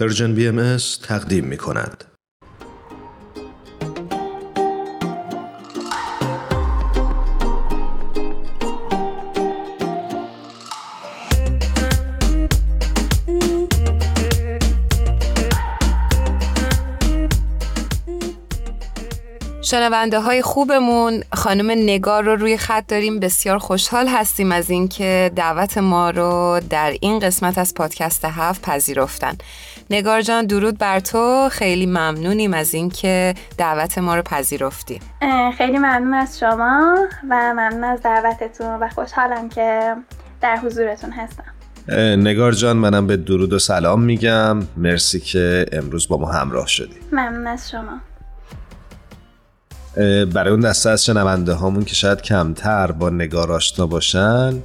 Persian BMS تقدیم می کند. شنونده های خوبمون خانم نگار رو روی خط داریم بسیار خوشحال هستیم از اینکه دعوت ما رو در این قسمت از پادکست هفت پذیرفتن نگار جان درود بر تو. خیلی ممنونیم از اینکه دعوت ما رو پذیرفتی خیلی ممنون از شما و ممنون از دعوتتون و خوشحالم که در حضورتون هستم. نگار جان منم به درود و سلام میگم. مرسی که امروز با ما همراه شدی. ممنون از شما. برای اون دسته از شنونده هامون که شاید کمتر با نگار آشنا باشن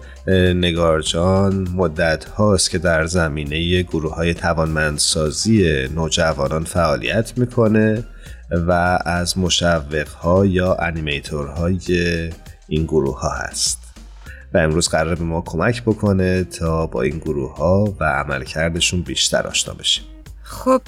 نگار جان مدت هاست که در زمینه گروه های توانمندسازی نوجوانان فعالیت می‌کنه و از مشوق ها یا انیمیتور های این گروه ها هست. و امروز قرار به ما کمک بکنه تا با این گروه ها و عملکردشون بیشتر آشنا بشیم. خب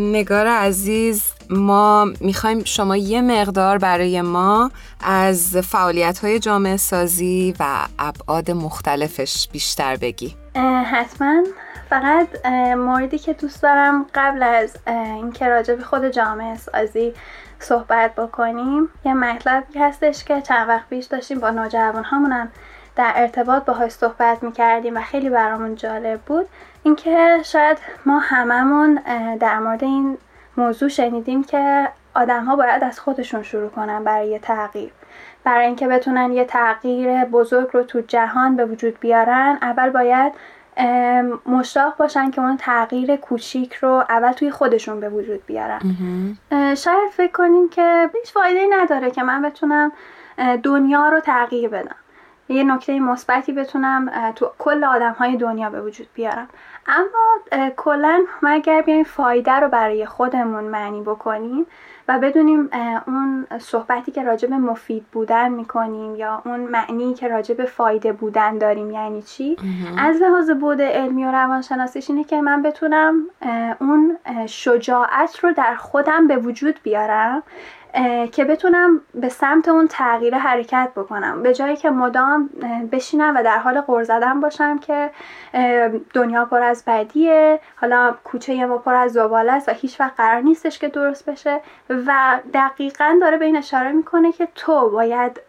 نگار عزیز ما می‌خوایم شما یه مقدار برای ما از فعالیت های جامعه سازی و ابعاد مختلفش بیشتر بگی. حتما. فقط موردی که دوست دارم قبل از اینکه راجع به خود جامعه سازی صحبت بکنیم یه مطلبی هستش که چند وقت پیش داشتیم با نوجوان هامونم در ارتباط باهاش صحبت می‌کردیم و خیلی برامون جالب بود. اینکه شاید ما هممون در مورد این موضوع شنیدیم که آدم ها باید از خودشون شروع کنن برای یه تغییر. برای اینکه بتونن یه تغییر بزرگ رو تو جهان به وجود بیارن اول باید مشتاق باشن که اون تغییر کوچیک رو اول توی خودشون به وجود بیارن. شاید فکر کنیم که هیچ فایده نداره که من بتونم دنیا رو تغییر بدم. یه نکته مثبتی بتونم تو کل آدم های دنیا به وجود بیارم. اما کلا ما اگر بیایم فایده رو برای خودمون معنی بکنیم و بدونیم اون صحبتی که راجع به مفید بودن می‌کنیم یا اون معنی که راجع به فایده بودن داریم یعنی چی؟ از لحاظ بود علمی و روانشناسیش اینه که من بتونم اون شجاعت رو در خودم به وجود بیارم که بتونم به سمت اون تغییر حرکت بکنم. به جایی که مدام بشینم و در حال غور زدن باشم که دنیا پر از بدیه. حالا کوچه ما پر از زباله است و هیچ وقت قرار نیستش که درست بشه. و دقیقا داره به این اشاره می‌کنه که تو باید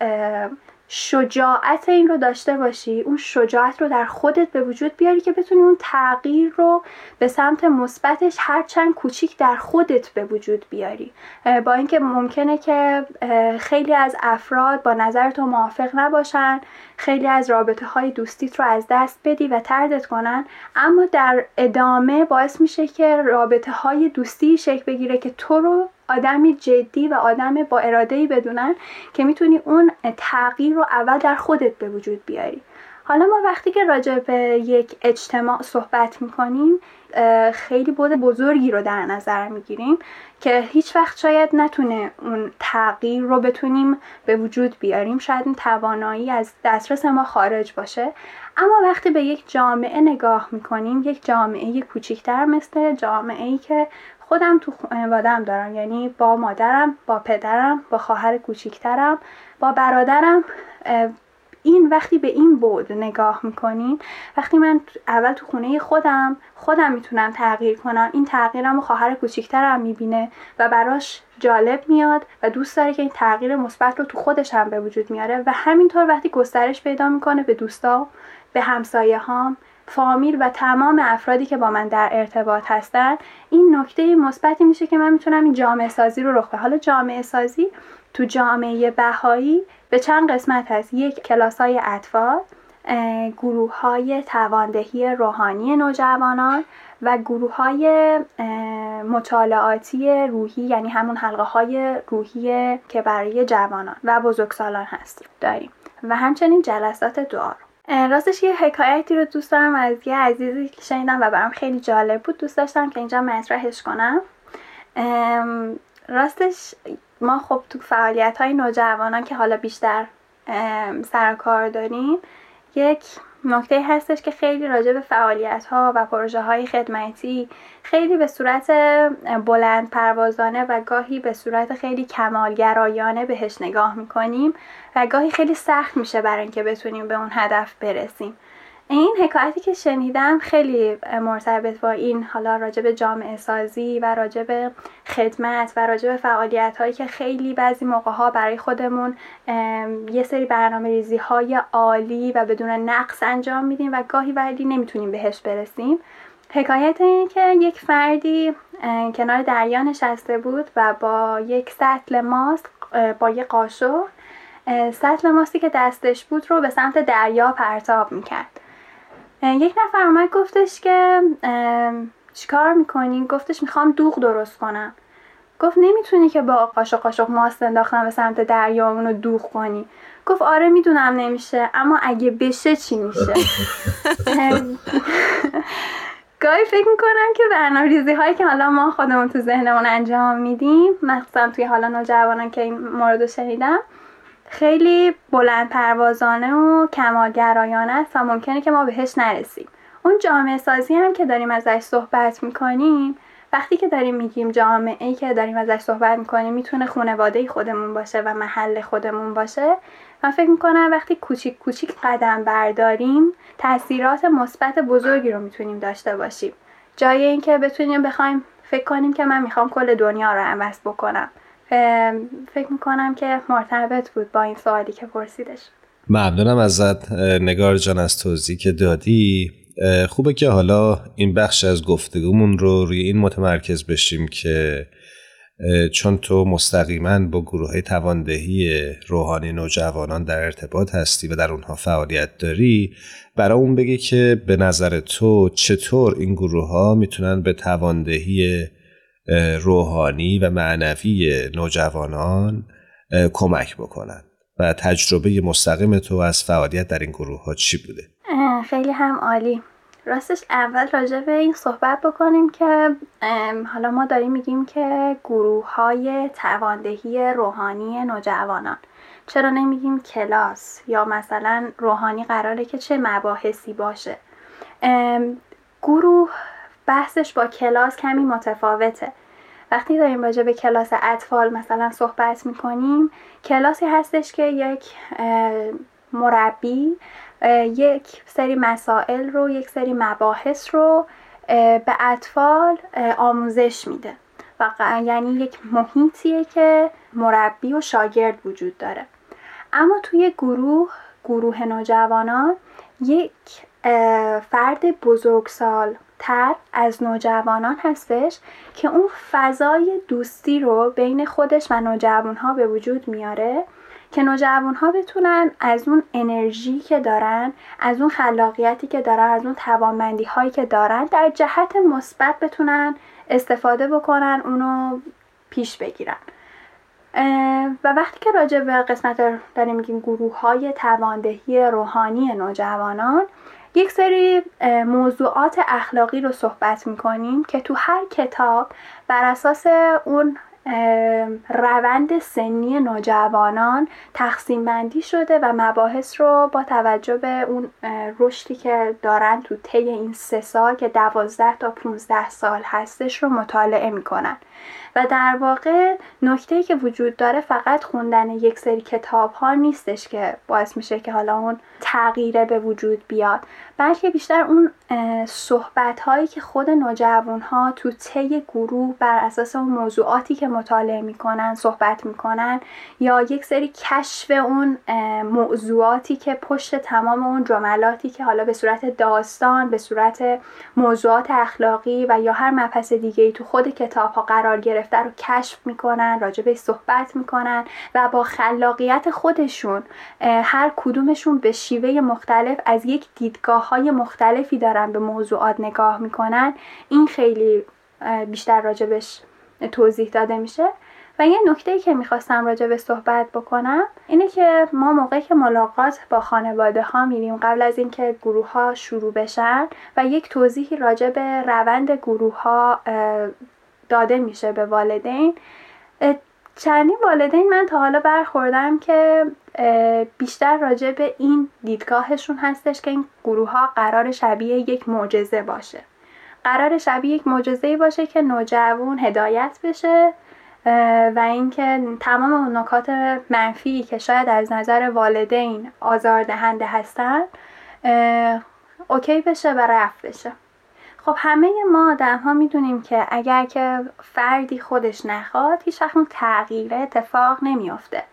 شجاعت این رو داشته باشی اون شجاعت رو در خودت به وجود بیاری که بتونی اون تغییر رو به سمت مثبتش هرچند کوچیک در خودت به وجود بیاری. با اینکه ممکنه که خیلی از افراد با نظر تو موافق نباشن خیلی از رابطه های دوستیت رو از دست بدی و تردت کنن اما در ادامه باعث میشه که رابطه های دوستی شکل بگیره که تو رو آدمی جدی و آدم با ارادهی بدونن که می‌تونی اون تغییر رو اول در خودت به وجود بیاری. حالا ما وقتی که راجع به یک اجتماع صحبت می‌کنیم خیلی بود بزرگی رو در نظر می‌گیریم که هیچ وقت شاید نتونه اون تغییر رو بتونیم به وجود بیاریم. شاید این توانایی از دسترس ما خارج باشه. اما وقتی به یک جامعه نگاه می‌کنیم یک جامعه کوچیکتر مثل جامعه ای که خودم تو خانوادم دارم. یعنی با مادرم با پدرم با خواهر کوچیکترم با برادرم. این وقتی به این بود نگاه می‌کنیم وقتی من اول تو خونه خودم خودم می‌تونم تغییر کنم. این تغییرم و خواهر کوچیکترم می‌بینه و براش جالب میاد و دوست داره که این تغییر مثبت رو تو خودش هم به وجود میاره. و همینطور وقتی گسترش پیدا می‌کنه به دوستا به همسایه هام فامیل و تمام افرادی که با من در ارتباط هستن این نکته مثبتی میشه که من می‌تونم این جامعه سازی رو رخ بدم. حالا جامعه سازی تو جامعه بهایی به چند قسمت هست. یک کلاس های اطفال گروه های تواندهی روحانی نوجوانان و گروه های مطالعاتی روحی یعنی همون حلقه های روحی که برای جوانان و بزرگسالان هست. داریم. و همچنین جلسات دعا راستش یه حکایتی رو دوست دارم از یه عزیزی که شنیدم و برام خیلی جالب بود. دوست داشتم که اینجا مطرحش کنم. راستش ما خب تو فعالیت های نوجوانان که حالا بیشتر سر کار داریم یک نکته هستش که خیلی راجع به فعالیت ها و پروژه های خدمتی خیلی به صورت بلند پروازانه و گاهی به صورت خیلی کمالگرایانه بهش نگاه می‌کنیم و گاهی خیلی سخت میشه برای اینکه بتونیم به اون هدف برسیم. این حکایتی که شنیدم خیلی مرتبط با این حالا راجع به جامعه سازی و راجع به خدمت و راجع به فعالیت هایی که خیلی بعضی موقع ها برای خودمون یه سری برنامه ریزی های عالی و بدون نقص انجام میدیم و گاهی ولی نمی‌تونیم بهش برسیم. حکایت این که یک فردی کنار دریا نشسته بود و با یک سطل ماست با یک قاشق سطل ماستی که دستش بود رو به سمت دریا پرتاب می‌کرد. یک نفر اومد گفتش که چیکار می‌کنی؟ گفتش می‌خوام دوغ درست کنم. گفت نمی‌تونی که با قاشق قاشق ماست انداختم به سمت دریا اونو دوغ کنی. گفت آره می‌دونم نمیشه اما اگه بشه چی میشه؟ گاهی فکر می‌کنم که برنامه ریزی هایی که حالا ما خودمون تو ذهنمون انجام میدیم مخصوصا توی حالا نوجوانان که این مورد شنیدم خیلی بلند پروازانه و کمالگرایانه است و ممکنه که ما بهش نرسیم. اون جامعه سازی هم که داریم ازش صحبت می‌کنیم وقتی که داریم میگیم جامعه ای که داریم ازش صحبت می‌کنیم می‌تونه خانواده خودمون باشه و محل خودمون باشه. من فکر می‌کنم وقتی کوچیک کوچیک قدم برداریم تاثیرات مثبت بزرگی رو می‌تونیم داشته باشیم. جای اینکه بتونیم بخوایم فکر کنیم که من می‌خوام کل دنیا رو عوض بکنم. فکر می‌کنم که مرتبط بود با این سوالی که پرسیدش. ممنونم ازت نگار جان از توضیح که دادی. خوبه که حالا این بخش از گفتگومون رو روی این متمرکز بشیم که چون تو مستقیما با گروه های تواندهی روحانی نوجوانان در ارتباط هستی و در اونها فعالیت داری برای اون بگی که به نظر تو چطور این گروه ها می‌تونن به تواندهی روحانی و معنوی نوجوانان کمک بکنن. و تجربه مستقیم تو از فعالیت در این گروه ها چی بوده؟ خیلی هم عالی. راستش اول راجع به این صحبت بکنیم که حالا ما داریم میگیم که گروه های تواندهی روحانی نوجوانان. چرا نمیگیم کلاس؟ یا مثلا روحانی قراره که چه مباحثی باشه؟ گروه بحثش با کلاس کمی متفاوته. وقتی داریم راجع به کلاس اطفال مثلا صحبت می‌کنیم کلاسی هستش که یک مربی یک سری مسائل رو یک سری مباحث رو به اطفال آموزش میده. و یعنی یک محیطیه که مربی و شاگرد وجود داره. اما توی گروه گروه نوجوانان یک فرد بزرگسال تر از نوجوانان هستش که اون فضای دوستی رو بین خودش و نوجوان ها به وجود میاره که نوجوان ها بتونن از اون انرژی که دارن از اون خلاقیتی که دارن از اون توانمندی هایی که دارن در جهت مثبت بتونن استفاده بکنن اونو پیش بگیرن. و وقتی که راجع به قسمت داریم میگیم گروه های تواندهی روحانی نوجوانان یک سری موضوعات اخلاقی رو صحبت می‌کنیم که تو هر کتاب بر اساس اون روند سنی نوجوانان تقسیم بندی شده و مباحث رو با توجه به اون رشدی که دارن تو طی این سه سال که دوازده تا 15 سال هستش رو مطالعه می‌کنن. و در واقع نکته که وجود داره فقط خوندن یک سری کتاب ها نیستش که باعث میشه که حالا اون تغییره به وجود بیاد. بلکه بیشتر اون صحبت هایی که خود نوجوان ها تو طی گروه بر اساس اون موضوعاتی که مطالعه می‌کنن صحبت می‌کنن یا یک سری کشف اون موضوعاتی که پشت تمام اون جملاتی که حالا به صورت داستان به صورت موضوعات اخلاقی و یا هر مبحث دیگه ای تو خود کتاب ها قرار گرفته رو کشف می‌کنن راجبه صحبت می‌کنن و با خلاقیت خودشون هر کدومشون به شیوه مختلف از یک دیدگاه های مختلفی دارن به موضوعات نگاه می‌کنن. این خیلی بیشتر راجبش توضیح داده میشه. و یه نکته که می‌خواستم راجع به صحبت بکنم اینه که ما موقعی که ملاقات با خانواده ها میریم قبل از اینکه گروه ها شروع بشن و یک توضیحی راجع به روند گروه ها داده میشه به والدین چندین والدین من تا حالا برخوردم که بیشتر راجع به این دیدگاهشون هستش که این گروه ها قرار شبیه یک معجزه باشه. قرار شبیه یک معجزه باشه که نوجوان هدایت بشه و اینکه تمام اون نکات منفی که شاید از نظر والدین آزاردهنده هستن اوکی بشه و رفت بشه. خب همه ما آدم ها می‌دونیم که اگر که فردی خودش نخواد هیچ وقت اون اتفاق نمیافته.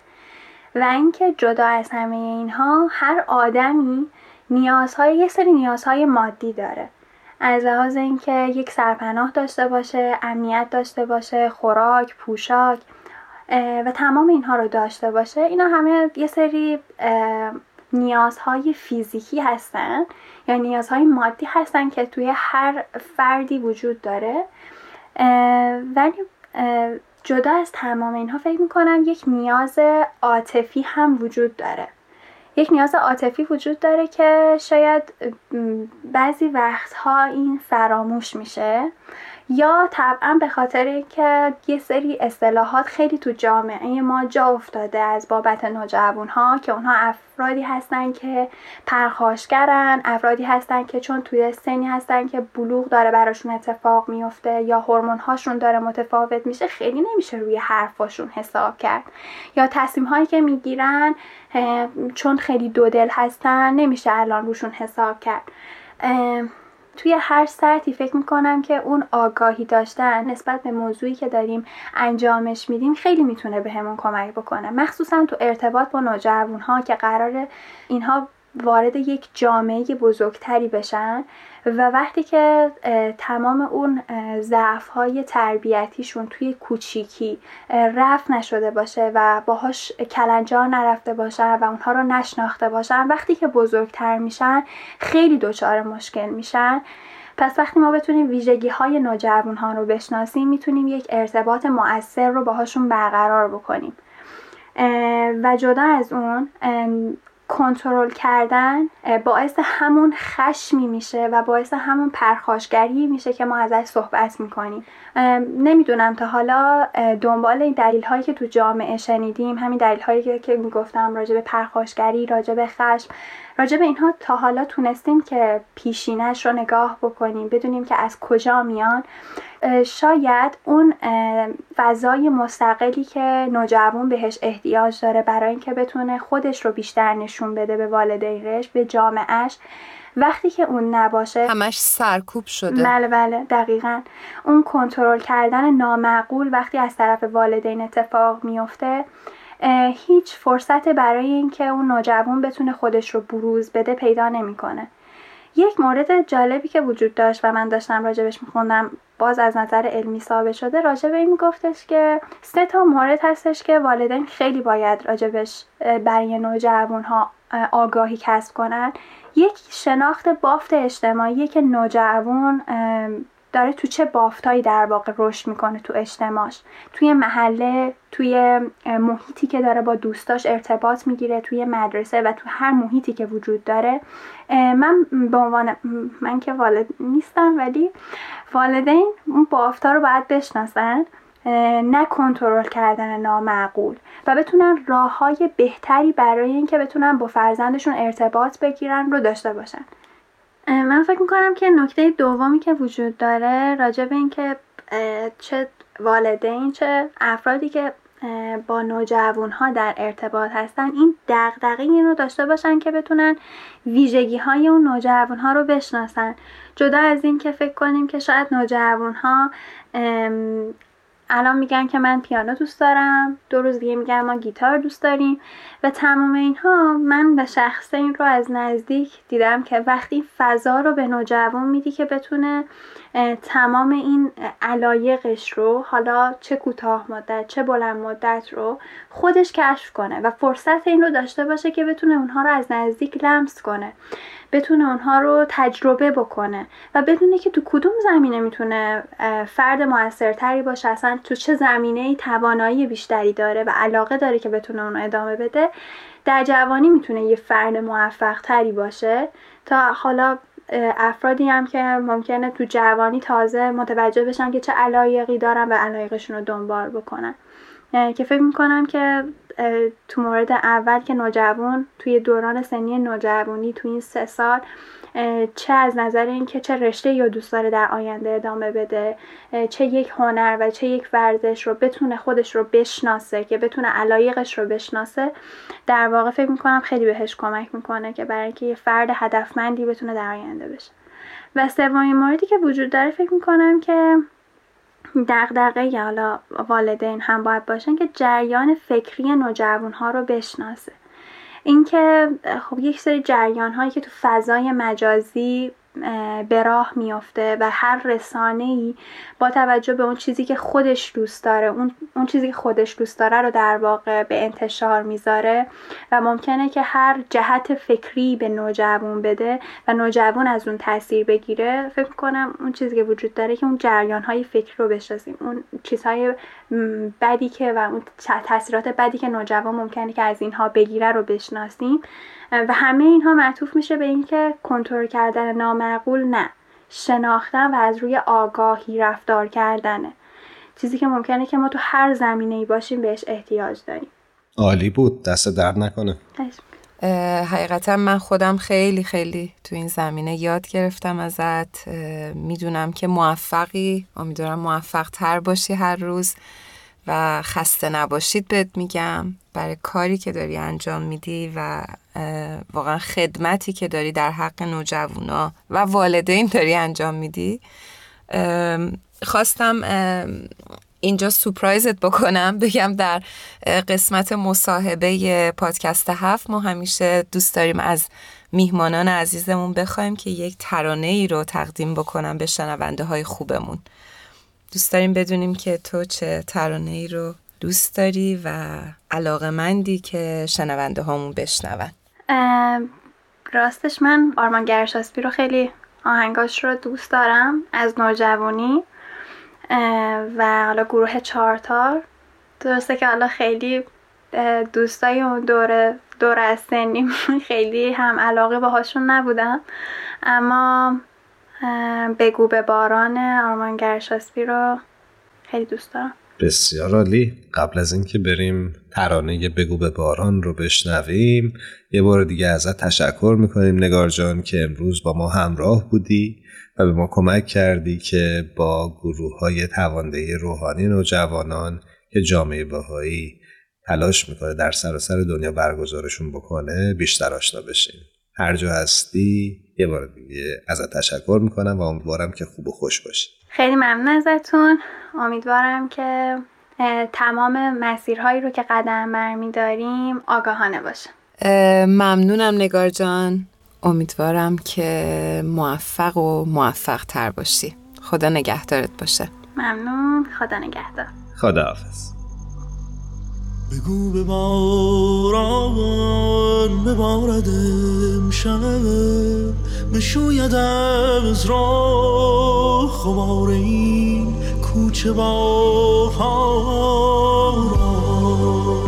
و اینکه جدا از همه اینها هر آدمی نیازهای یه سری نیازهای مادی داره. از لحاظ اینکه یک سرپناه داشته باشه امنیت داشته باشه خوراک پوشاک و تمام اینها رو داشته باشه اینا همه یه سری نیازهای فیزیکی هستن یا نیازهای مادی هستن که توی هر فردی وجود داره. ولی جدا از تمام اینها فکر می‌کنم یک نیاز عاطفی هم وجود داره. یک نیاز عاطفی وجود داره که شاید بعضی وقتها این فراموش میشه. یا طبعا به خاطر اینکه یه سری اصطلاحات خیلی تو جامعه ما جا افتاده از بابت نوجوان ها که اونها افرادی هستن که پرخاشگرن افرادی هستن که چون توی سنی هستن که بلوغ داره براشون اتفاق میفته یا هورمون هاشون داره متفاوت میشه خیلی نمیشه روی حرفاشون حساب کرد. یا تصمیم هایی که می‌گیرن چون خیلی دو دل هستن نمیشه الان روشون حساب کرد. توی هر سطحی فکر می‌کنم که اون آگاهی داشتن نسبت به موضوعی که داریم انجامش میدیم خیلی می‌تونه بهمون به کمک بکنه. مخصوصا تو ارتباط با نوجوان ها که قرار اینها وارد یک جامعه بزرگتری بشن و وقتی که تمام اون ضعف های تربیتیشون توی کوچیکی رفت نشده باشه و باهاش کلنجار نرفته باشن و اونها رو نشناخته باشن وقتی که بزرگتر میشن خیلی دچار مشکل میشن. پس وقتی ما بتونیم ویژگی های نوجوان ها رو بشناسیم می‌تونیم یک ارتباط مؤثر رو باهاشون برقرار بکنیم. و جدا از اون کنترل کردن باعث همون خشمی میشه و باعث همون پرخاشگری میشه که ما ازش صحبت می‌کنیم. نمی‌دونم تا حالا دنبال این دلیل هایی که تو جامعه شنیدیم همین دلیل هایی که می‌گفتم راجع به پرخاشگری راجع به خشم راجع به اینها تا حالا تونستیم که پیشینش رو نگاه بکنیم بدونیم که از کجا میان. شاید اون فضای مستقلی که نوجوان بهش احتیاج داره برای اینکه بتونه خودش رو بیشتر نشون بده به والدینش به جامعهش وقتی که اون نباشه همش سرکوب شده. بله بله دقیقا. اون کنترل کردن نامعقول وقتی از طرف والدین اتفاق میفته هیچ فرصت برای اینکه اون نوجوان بتونه خودش رو بروز بده پیدا نمی‌کنه. یک مورد جالبی که وجود داشت و من داشتم راجبش میخوندم باز از نظر علمی ثابت شده راجب این میگفتش که سه تا مورد هستش که والدین خیلی باید راجبش برای نوجوان ها آگاهی کسب کنن. یک شناخت بافت اجتماعی که نوجوان داره تو چه بافتایی در واقع رشد می‌کنه تو اجتماعش. توی محله توی محیطی که داره با دوستاش ارتباط می‌گیره توی مدرسه و تو هر محیطی که وجود داره. من به عنوان من که والد نیستم ولی والدین اون بافتا رو باید بشناسن نه کنترل کردن نامعقول و بتونن راه های بهتری برای اینکه بتونن با فرزندشون ارتباط بگیرن رو داشته باشن. من فکر می‌کنم که نکته دومی که وجود داره راجع به اینکه چه والدین چه افرادی که با نوجوان ها در ارتباط هستن این دغدغه این رو داشته باشن که بتونن ویژگی های اون نوجوان ها رو بشناسن. جدا از این که فکر کنیم که شاید نوجوان ها الان میگن که من پیانو دوست دارم. دو روز دیگه میگن ما گیتار دوست داریم. و تمام اینها من به شخص این رو از نزدیک دیدم که وقتی فضا رو به نوجوان میدی که بتونه تمام این علایقش رو حالا چه کوتاه مدت چه بلند مدت رو خودش کشف کنه و فرصت این رو داشته باشه که بتونه اونها رو از نزدیک لمس کنه. بتونه اونها رو تجربه بکنه و بدونه که تو کدوم زمینه می‌تونه فرد موثرتری باشه. اصلا تو چه زمینه ای توانایی بیشتری داره و علاقه داره که بتونه اون ادامه بده. در جوانی می‌تونه یه فرد موفق تری باشه. تا حالا افرادی هم که ممکنه تو جوانی تازه متوجه بشن که چه علایقی دارن و علایقشون رو دنبال بکنن. که فکر می‌کنم که تو مورد اول که نوجوان توی دوران سنی نوجوانی توی این سه سال چه از نظر اینکه چه رشته یا دوست داره در آینده ادامه بده چه یک هنر و چه یک ورزش رو بتونه خودش رو بشناسه که بتونه علایقش رو بشناسه در واقع فکر می‌کنم خیلی بهش کمک می‌کنه که برای اینکه یه فرد هدفمندی بتونه در آینده بشه. و سومین موردی که وجود داره فکر می‌کنم که دقدقه یا حالا والدین هم باید باشن که جریان فکری نوجوان ها رو بشناسه. اینکه خب یک سری جریان هایی که تو فضای مجازی به راه میافته و هر رسانه ای با توجه به اون چیزی که خودش دوست داره اون, اون چیزی که خودش دوست داره رو در واقع به انتشار می‌ذاره و ممکنه که هر جهت فکری به نوجوان بده و نوجوان از اون تاثیر بگیره. فکر کنم اون چیزی که وجود داره که اون جریان های فکری رو بشناسیم. اون چیزهای بدی که و اون تاثیرات بدی که نوجوان ممکنه که از اینها بگیره رو بشناسیم. و همه اینها معطوف میشه به اینکه کنترل کردن نامعقول نه. شناختن و از روی آگاهی رفتار کردنه. چیزی که ممکنه که ما تو هر زمینه ای باشیم بهش احتیاج داریم. عالی بود. دست درد نکنه. حقیقتا من خودم خیلی خیلی تو این زمینه یاد گرفتم ازت. می‌دونم که موفقی. امیدوارم موفق تر باشی هر روز. و خسته نباشید بهت میگم. برای کاری که داری انجام میدی و واقعا خدمتی که داری در حق نوجوانا و والدین داری انجام میدی. خواستم اینجا سپرایزت بکنم بگم در قسمت مصاحبه پادکست هفت ما همیشه دوست داریم از میهمانان عزیزمون بخوایم که یک ترانه ای رو تقدیم بکنم به شنونده های خوبمون. دوست داریم بدونیم که تو چه ترانه ای رو دوست داری و علاقه مندی که شنونده هامون بشنون. راستش من آرمان گرشاسبی رو خیلی آهنگاش رو دوست دارم از نوجوانی. و حالا گروه چارتار درسته که حالا خیلی دوستای اون دوره دور از سنیم خیلی هم علاقه باهاشون نبودم اما بگو به باران آرمان گرشاسبی رو. خیلی دوست دارم بسیار عالی. قبل از اینکه بریم ترانه بگو به باران رو بشنویم یه بار دیگه ازت تشکر می‌کنیم نگار جان که امروز با ما همراه بودی و به ما کمک کردی که با گروه های تواندهی روحانی نوجوانان که جامعه بهایی تلاش می‌کنه در سراسر سر دنیا برگزارشون بکنه بیشتر آشنا بشیم. هر جا هستی یه بار دیگه ازت تشکر می‌کنم و امیدوارم که خوب و خوش باشی. خیلی ممنون ازتون. امیدوارم که تمام مسیرهایی رو که قدم برمیداریم آگاهانه باشه. ممنونم نگار جان. امیدوارم که موفق و موفق تر باشی. خدا نگهدارت باشه. ممنون. خدا نگهدار. خدا حافظ بگو به باران ببارد امشب بشوید از راه خمار این کوچه با که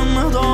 olmadan